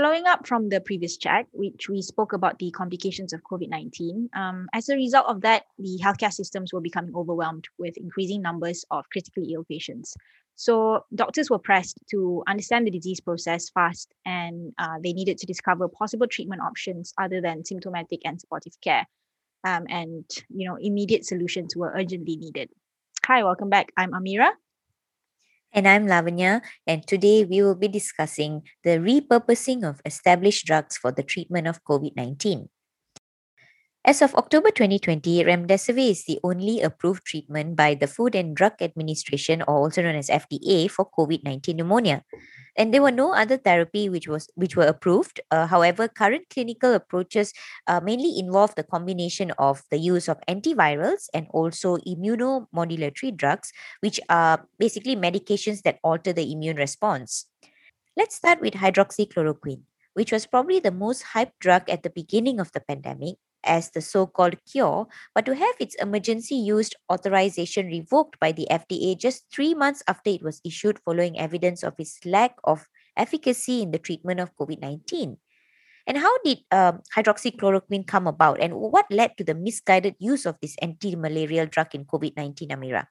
following up from the previous chat, which we spoke about the complications of COVID 19, um, as a result of that, the healthcare systems were becoming overwhelmed with increasing numbers of critically ill patients. So, doctors were pressed to understand the disease process fast and uh, they needed to discover possible treatment options other than symptomatic and supportive care. Um, and, you know, immediate solutions were urgently needed. Hi, welcome back. I'm Amira. And I'm Lavanya, and today we will be discussing the repurposing of established drugs for the treatment of COVID 19. As of October 2020, remdesivir is the only approved treatment by the Food and Drug Administration, or also known as FDA, for COVID 19 pneumonia. And there were no other therapy which was which were approved. Uh, however current clinical approaches uh, mainly involve the combination of the use of antivirals and also immunomodulatory drugs which are basically medications that alter the immune response. Let's start with hydroxychloroquine which was probably the most hyped drug at the beginning of the pandemic as the so called cure, but to have its emergency use authorization revoked by the FDA just three months after it was issued following evidence of its lack of efficacy in the treatment of COVID 19. And how did um, hydroxychloroquine come about, and what led to the misguided use of this anti malarial drug in COVID 19, Amira?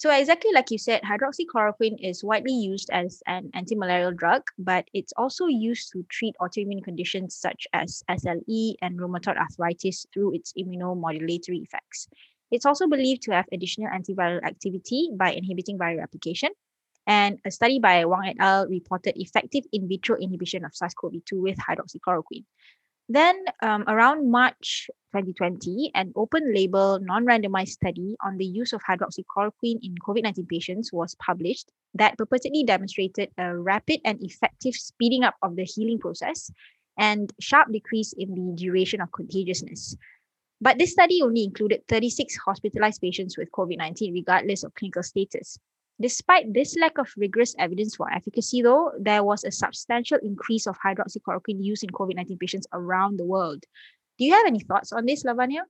So exactly like you said, hydroxychloroquine is widely used as an antimalarial drug, but it's also used to treat autoimmune conditions such as SLE and rheumatoid arthritis through its immunomodulatory effects. It's also believed to have additional antiviral activity by inhibiting viral replication. And a study by Wang et al. reported effective in vitro inhibition of SARS-CoV-2 with hydroxychloroquine. Then, um, around March 2020, an open label, non randomized study on the use of hydroxychloroquine in COVID 19 patients was published that purportedly demonstrated a rapid and effective speeding up of the healing process and sharp decrease in the duration of contagiousness. But this study only included 36 hospitalized patients with COVID 19, regardless of clinical status. Despite this lack of rigorous evidence for efficacy, though, there was a substantial increase of hydroxychloroquine use in COVID 19 patients around the world. Do you have any thoughts on this, Lavanya?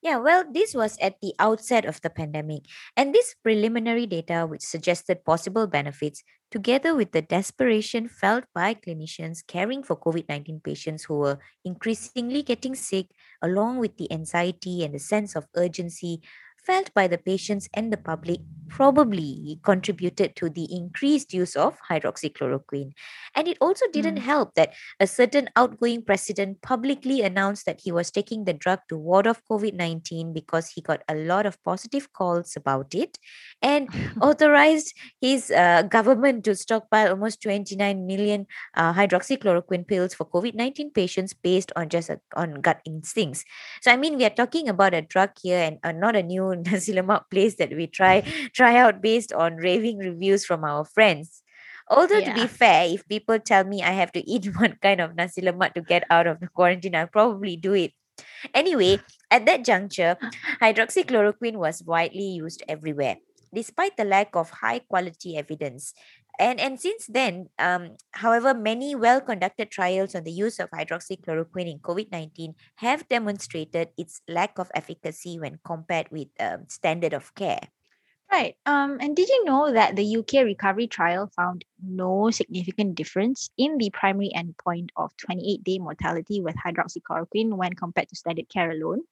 Yeah, well, this was at the outset of the pandemic, and this preliminary data, which suggested possible benefits, together with the desperation felt by clinicians caring for COVID 19 patients who were increasingly getting sick, along with the anxiety and the sense of urgency felt by the patients and the public probably contributed to the increased use of hydroxychloroquine. And it also didn't mm. help that a certain outgoing president publicly announced that he was taking the drug to ward off COVID 19 because he got a lot of positive calls about it and authorized his uh, government to stockpile almost 29 million uh, hydroxychloroquine pills for COVID 19 patients based on just a, on gut instincts. So, I mean, we are talking about a drug here and uh, not a new nasi lemak place that we try mm-hmm. try out based on raving reviews from our friends. Although yeah. to be fair, if people tell me I have to eat one kind of nasi lemak to get out of the quarantine, I'll probably do it. Anyway, at that juncture, hydroxychloroquine was widely used everywhere. Despite the lack of high quality evidence, and and since then um, however many well conducted trials on the use of hydroxychloroquine in covid-19 have demonstrated its lack of efficacy when compared with um, standard of care Right. Um, and did you know that the UK recovery trial found no significant difference in the primary endpoint of 28 day mortality with hydroxychloroquine when compared to standard care alone?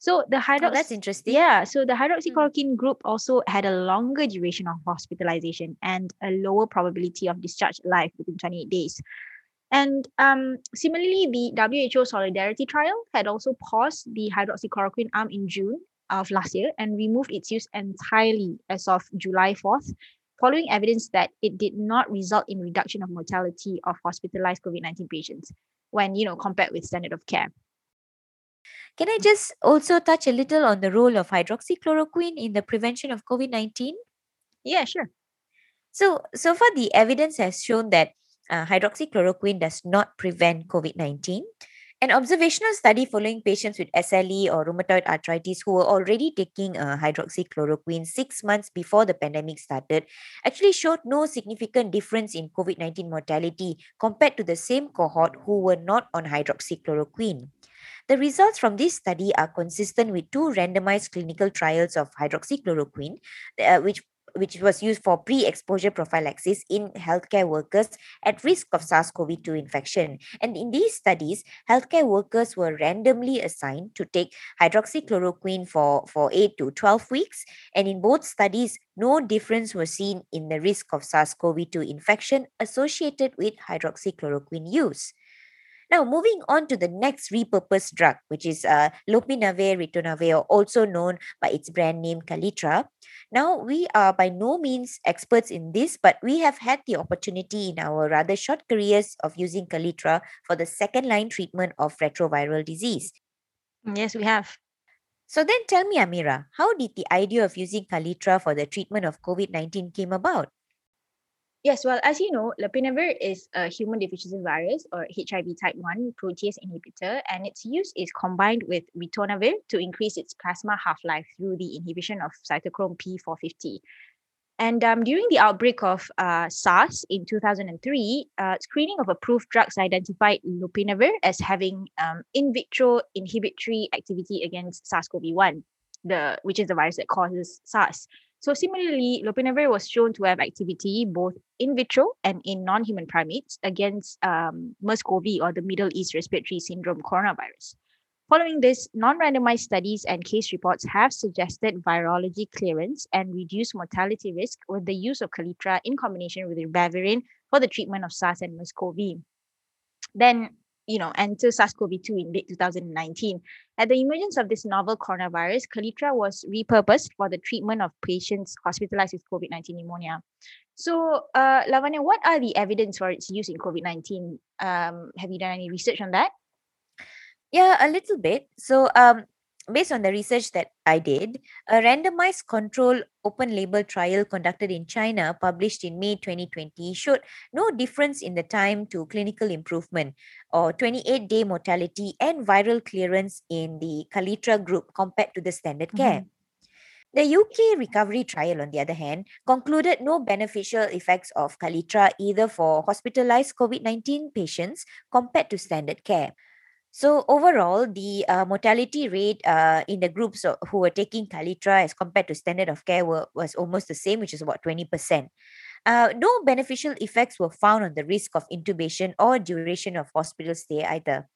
So the hydrox- oh, that's interesting. Yeah, so the hydroxychloroquine mm. group also had a longer duration of hospitalization and a lower probability of discharge alive within 28 days. And um, similarly, the WHO Solidarity trial had also paused the hydroxychloroquine arm in June of last year and removed its use entirely as of July 4th, following evidence that it did not result in reduction of mortality of hospitalized COVID-19 patients when, you know, compared with standard of care. Can I just also touch a little on the role of hydroxychloroquine in the prevention of COVID 19? Yeah, sure. So, so far, the evidence has shown that uh, hydroxychloroquine does not prevent COVID 19. An observational study following patients with SLE or rheumatoid arthritis who were already taking uh, hydroxychloroquine six months before the pandemic started actually showed no significant difference in COVID 19 mortality compared to the same cohort who were not on hydroxychloroquine. The results from this study are consistent with two randomized clinical trials of hydroxychloroquine, uh, which which was used for pre-exposure prophylaxis in healthcare workers at risk of SARS-CoV-2 infection. And in these studies, healthcare workers were randomly assigned to take hydroxychloroquine for, for 8 to 12 weeks. And in both studies, no difference was seen in the risk of SARS-CoV-2 infection associated with hydroxychloroquine use. Now, moving on to the next repurposed drug, which is uh, lopinavir ritonavir, also known by its brand name Kaletra. Now, we are by no means experts in this, but we have had the opportunity in our rather short careers of using Kaletra for the second line treatment of retroviral disease. Yes, we have. So then tell me, Amira, how did the idea of using Kaletra for the treatment of COVID 19 came about? Yes, well, as you know, lopinavir is a human deficiency virus or HIV type 1 protease inhibitor, and its use is combined with ritonavir to increase its plasma half life through the inhibition of cytochrome P450. And um, during the outbreak of uh, SARS in 2003, uh, screening of approved drugs identified lopinavir as having um, in vitro inhibitory activity against SARS-CoV-1, the which is the virus that causes SARS. So similarly, lopinavir was shown to have activity both in vitro and in non-human primates against um, MERS-CoV or the Middle East Respiratory Syndrome coronavirus. Following this, non-randomized studies and case reports have suggested virology clearance and reduced mortality risk with the use of Kaletra in combination with ribavirin for the treatment of SARS and MERS-CoV. Then you know, enter SARS-CoV-2 in late 2019. At the emergence of this novel coronavirus, Kaletra was repurposed for the treatment of patients hospitalized with COVID-19 pneumonia. So, uh, Lavanya, what are the evidence for its use in COVID-19? Um, have you done any research on that? Yeah, a little bit. So, um, based on the research that I did, a randomized control open label trial conducted in China, published in May 2020, showed no difference in the time to clinical improvement or 28 day mortality and viral clearance in the Kaletra group compared to the standard care. Mm-hmm. The UK recovery trial, on the other hand, concluded no beneficial effects of Kaletra either for hospitalized COVID 19 patients compared to standard care. So overall, the uh, mortality rate uh, in the groups who were taking Kaletra as compared to standard of care were, was almost the same, which is about 20%. Uh, no beneficial effects were found on the risk of intubation or duration of hospital stay either.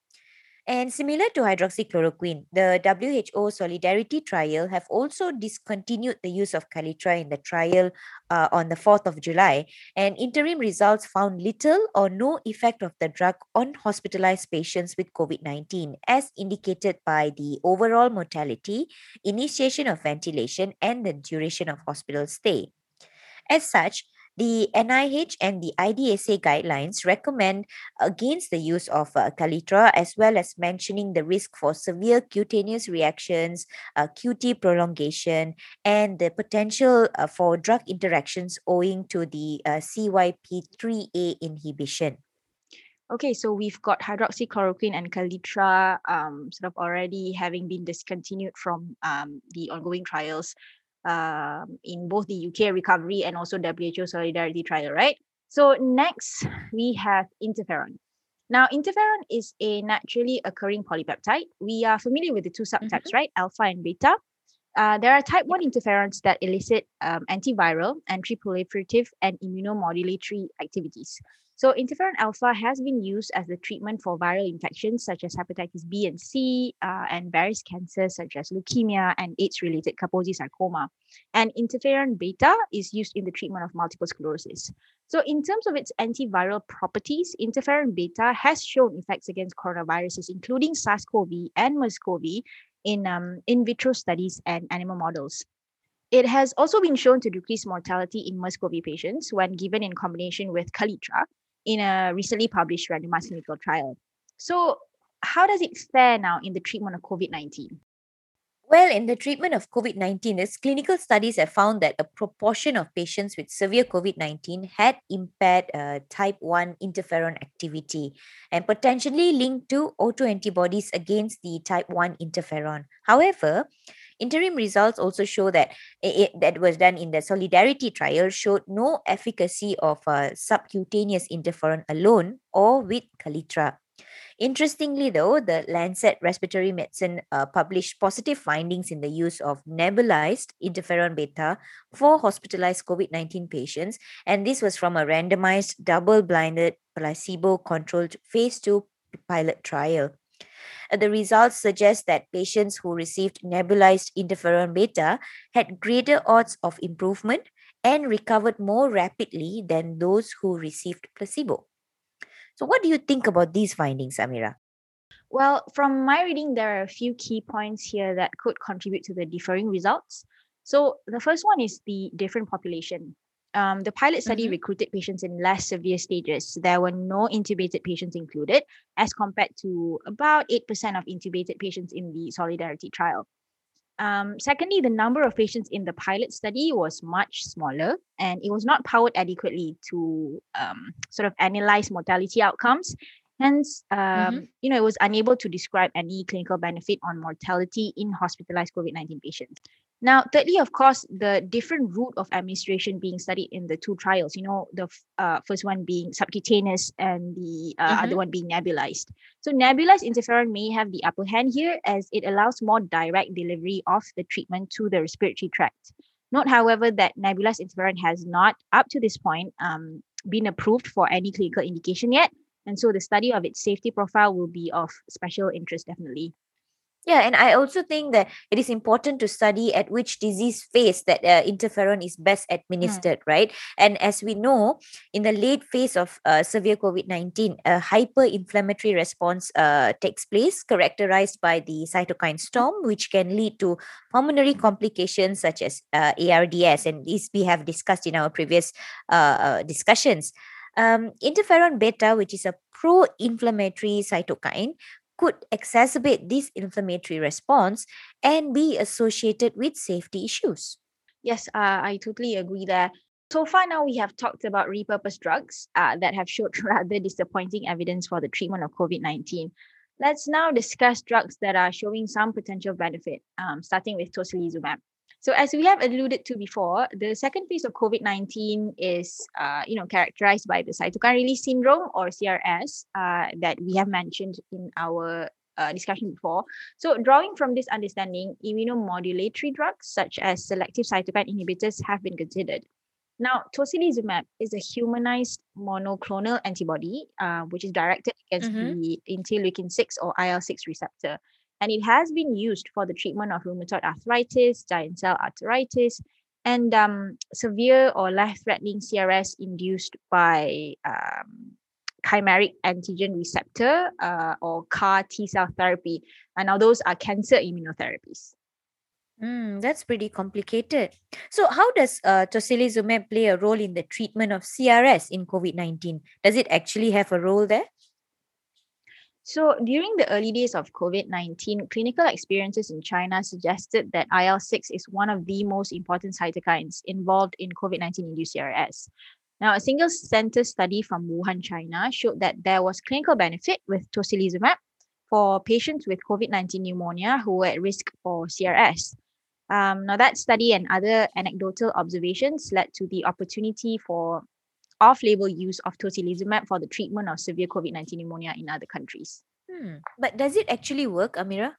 And similar to hydroxychloroquine, the WHO Solidarity trial have also discontinued the use of Kaletra in the trial uh, on the 4th of July. And interim results found little or no effect of the drug on hospitalized patients with COVID 19, as indicated by the overall mortality, initiation of ventilation, and the duration of hospital stay. As such, the NIH and the IDSA guidelines recommend against the use of uh, Kaletra as well as mentioning the risk for severe cutaneous reactions, uh, QT prolongation, and the potential uh, for drug interactions owing to the uh, CYP3A inhibition. Okay, so we've got hydroxychloroquine and Kaletra um, sort of already having been discontinued from um, the ongoing trials um, in both the UK recovery and also WHO solidarity trial, right? So next we have interferon. Now, interferon is a naturally occurring polypeptide. We are familiar with the two subtypes, mm-hmm. right? Alpha and beta. Uh, there are type 1 interferons that elicit um, antiviral, anti-proliferative, and immunomodulatory activities. So interferon alpha has been used as the treatment for viral infections such as hepatitis B and C uh, and various cancers such as leukemia and AIDS-related Kaposi sarcoma. And interferon beta is used in the treatment of multiple sclerosis. So in terms of its antiviral properties, interferon beta has shown effects against coronaviruses, including SARS-CoV and MERS-CoV in um, in vitro studies and animal models. It has also been shown to decrease mortality in MERS-CoV patients when given in combination with Kaletra, in a recently published randomized clinical trial. So, how does it fare now in the treatment of COVID 19? Well, in the treatment of COVID 19, clinical studies have found that a proportion of patients with severe COVID 19 had impaired uh, type 1 interferon activity and potentially linked to autoantibodies against the type 1 interferon. However, Interim results also show that it, that was done in the solidarity trial showed no efficacy of uh, subcutaneous interferon alone or with Kaletra. Interestingly, though, the Lancet Respiratory Medicine uh, published positive findings in the use of nebulized interferon beta for hospitalized COVID 19 patients. And this was from a randomized, double blinded, placebo controlled phase 2 pilot trial. Uh, the results suggest that patients who received nebulized interferon beta had greater odds of improvement and recovered more rapidly than those who received placebo. So, what do you think about these findings, Amira? Well, from my reading, there are a few key points here that could contribute to the differing results. So, the first one is the different population. Um, the pilot study mm-hmm. recruited patients in less severe stages. There were no intubated patients included, as compared to about 8% of intubated patients in the Solidarity trial. Um, secondly, the number of patients in the pilot study was much smaller and it was not powered adequately to um, sort of analyze mortality outcomes. Hence, um, mm-hmm. you know, it was unable to describe any clinical benefit on mortality in hospitalized COVID 19 patients. Now, thirdly, of course, the different route of administration being studied in the two trials, you know, the uh, first one being subcutaneous and the uh, mm-hmm. other one being nebulized. So, nebulized interferon may have the upper hand here as it allows more direct delivery of the treatment to the respiratory tract. Note, however, that nebulized interferon has not, up to this point, um, been approved for any clinical indication yet. And so the study of its safety profile will be of special interest, definitely. Yeah, and I also think that it is important to study at which disease phase that uh, interferon is best hmm. administered, mm. right? And as we know, in the late phase of uh, severe COVID 19, a hyperinflammatory response uh, takes place, characterized by the cytokine storm, which can lead to pulmonary complications such as uh, ARDS. And this we have discussed in our previous uh, uh, discussions. Um, interferon beta, which is a pro inflammatory cytokine, could exacerbate this inflammatory response and be associated with safety issues. Yes, uh, I totally agree there. So far now, we have talked about repurposed drugs uh, that have showed rather disappointing evidence for the treatment of COVID 19. Let's now discuss drugs that are showing some potential benefit, um, starting with tocilizumab. So as we have alluded to before, the second phase of COVID-19 is, uh, you know, characterized by the cytokine release syndrome or CRS uh, that we have mentioned in our uh, discussion before. So drawing from this understanding, immunomodulatory drugs such as selective cytokine inhibitors have been considered. Now, tocilizumab is a humanized monoclonal antibody, uh, which is directed against mm-hmm. the interleukin 6 or IL-6 receptor and it has been used for the treatment of rheumatoid arthritis, giant cell arteritis, and um, severe or life-threatening CRS induced by um, chimeric antigen receptor uh, or CAR T cell therapy. And now those are cancer immunotherapies. Mm, that's pretty complicated. So, how does uh, tocilizumab play a role in the treatment of CRS in COVID 19? Does it actually have a role there? So, during the early days of COVID 19, clinical experiences in China suggested that IL 6 is one of the most important cytokines involved in COVID 19 induced CRS. Now, a single center study from Wuhan, China showed that there was clinical benefit with tocilizumab for patients with COVID 19 pneumonia who were at risk for CRS. Um, now, that study and other anecdotal observations led to the opportunity for off-label use of tocilizumab for the treatment of severe COVID-19 pneumonia in other countries. Hmm. But does it actually work, Amira?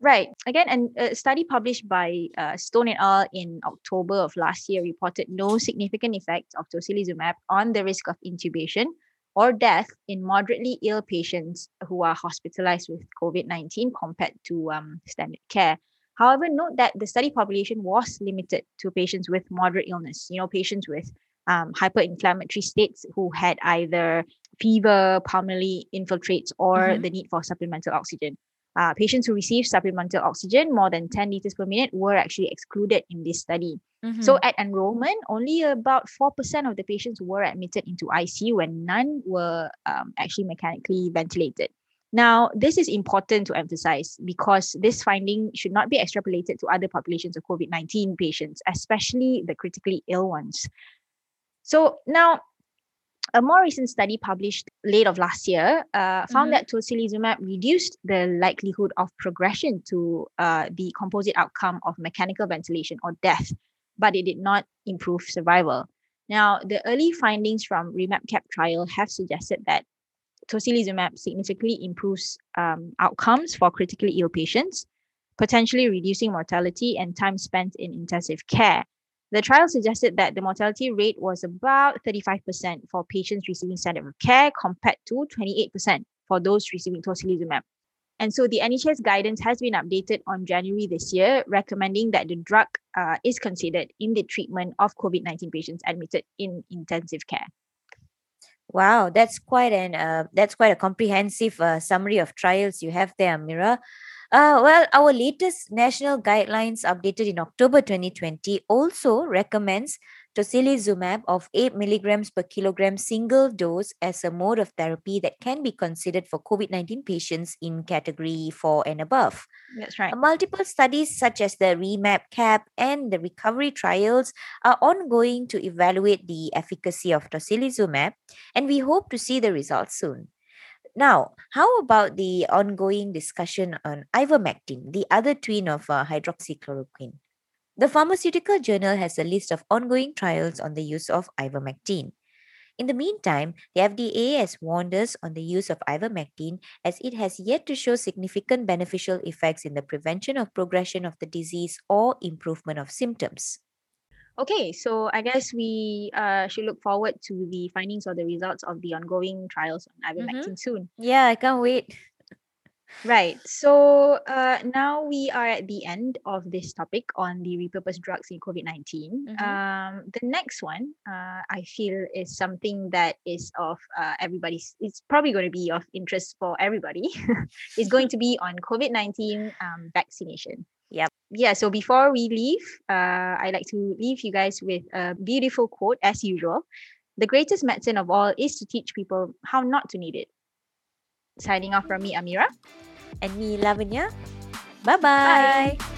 Right. Again, and a study published by uh, Stone et al. in October of last year reported no significant effect of tocilizumab on the risk of intubation or death in moderately ill patients who are hospitalized with COVID 19 compared to um, standard care. However, note that the study population was limited to patients with moderate illness, you know, patients with um, hyperinflammatory states who had either fever, pulmonary infiltrates, or mm-hmm. the need for supplemental oxygen. Uh, patients who received supplemental oxygen more than 10 liters per minute were actually excluded in this study. Mm-hmm. So at enrollment, only about 4% of the patients were admitted into ICU and none were um, actually mechanically ventilated. Now, this is important to emphasize because this finding should not be extrapolated to other populations of COVID 19 patients, especially the critically ill ones. So now, a more recent study published late of last year uh, found mm-hmm. that tocilizumab reduced the likelihood of progression to uh, the composite outcome of mechanical ventilation or death, but it did not improve survival. Now, the early findings from REMAP-CAP trial have suggested that tocilizumab significantly improves um, outcomes for critically ill patients, potentially reducing mortality and time spent in intensive care. The trial suggested that the mortality rate was about 35% for patients receiving standard of care compared to 28% for those receiving tocilizumab. And so the NHS guidance has been updated on January this year, recommending that the drug uh, is considered in the treatment of COVID 19 patients admitted in intensive care. Wow, that's quite an uh, that's quite a comprehensive uh, summary of trials you have there, Mira. Uh, well, our latest national guidelines updated in October 2020 also recommends tocilizumab of 8 milligrams per kilogram single dose as a mode of therapy that can be considered for COVID 19 patients in category 4 and above. That's right. Multiple studies, such as the REMAP CAP and the recovery trials, are ongoing to evaluate the efficacy of tocilizumab, and we hope to see the results soon. Now, how about the ongoing discussion on ivermectin, the other twin of uh, hydroxychloroquine? The Pharmaceutical Journal has a list of ongoing trials on the use of ivermectin. In the meantime, the FDA has warned us on the use of ivermectin as it has yet to show significant beneficial effects in the prevention of progression of the disease or improvement of symptoms. Okay, so I guess we uh, should look forward to the findings or the results of the ongoing trials on ivermectin mm-hmm. soon. Yeah, I can't wait. Right. So uh, now we are at the end of this topic on the repurposed drugs in COVID 19. Mm-hmm. Um, the next one, uh, I feel, is something that is of uh, everybody's, it's probably going to be of interest for everybody. it's going to be on COVID 19 um, vaccination. Yep. Yeah. So before we leave, uh, I like to leave you guys with a beautiful quote, as usual. The greatest medicine of all is to teach people how not to need it. Signing off from me, Amira. And me, Lavanya. Bye-bye. bye bye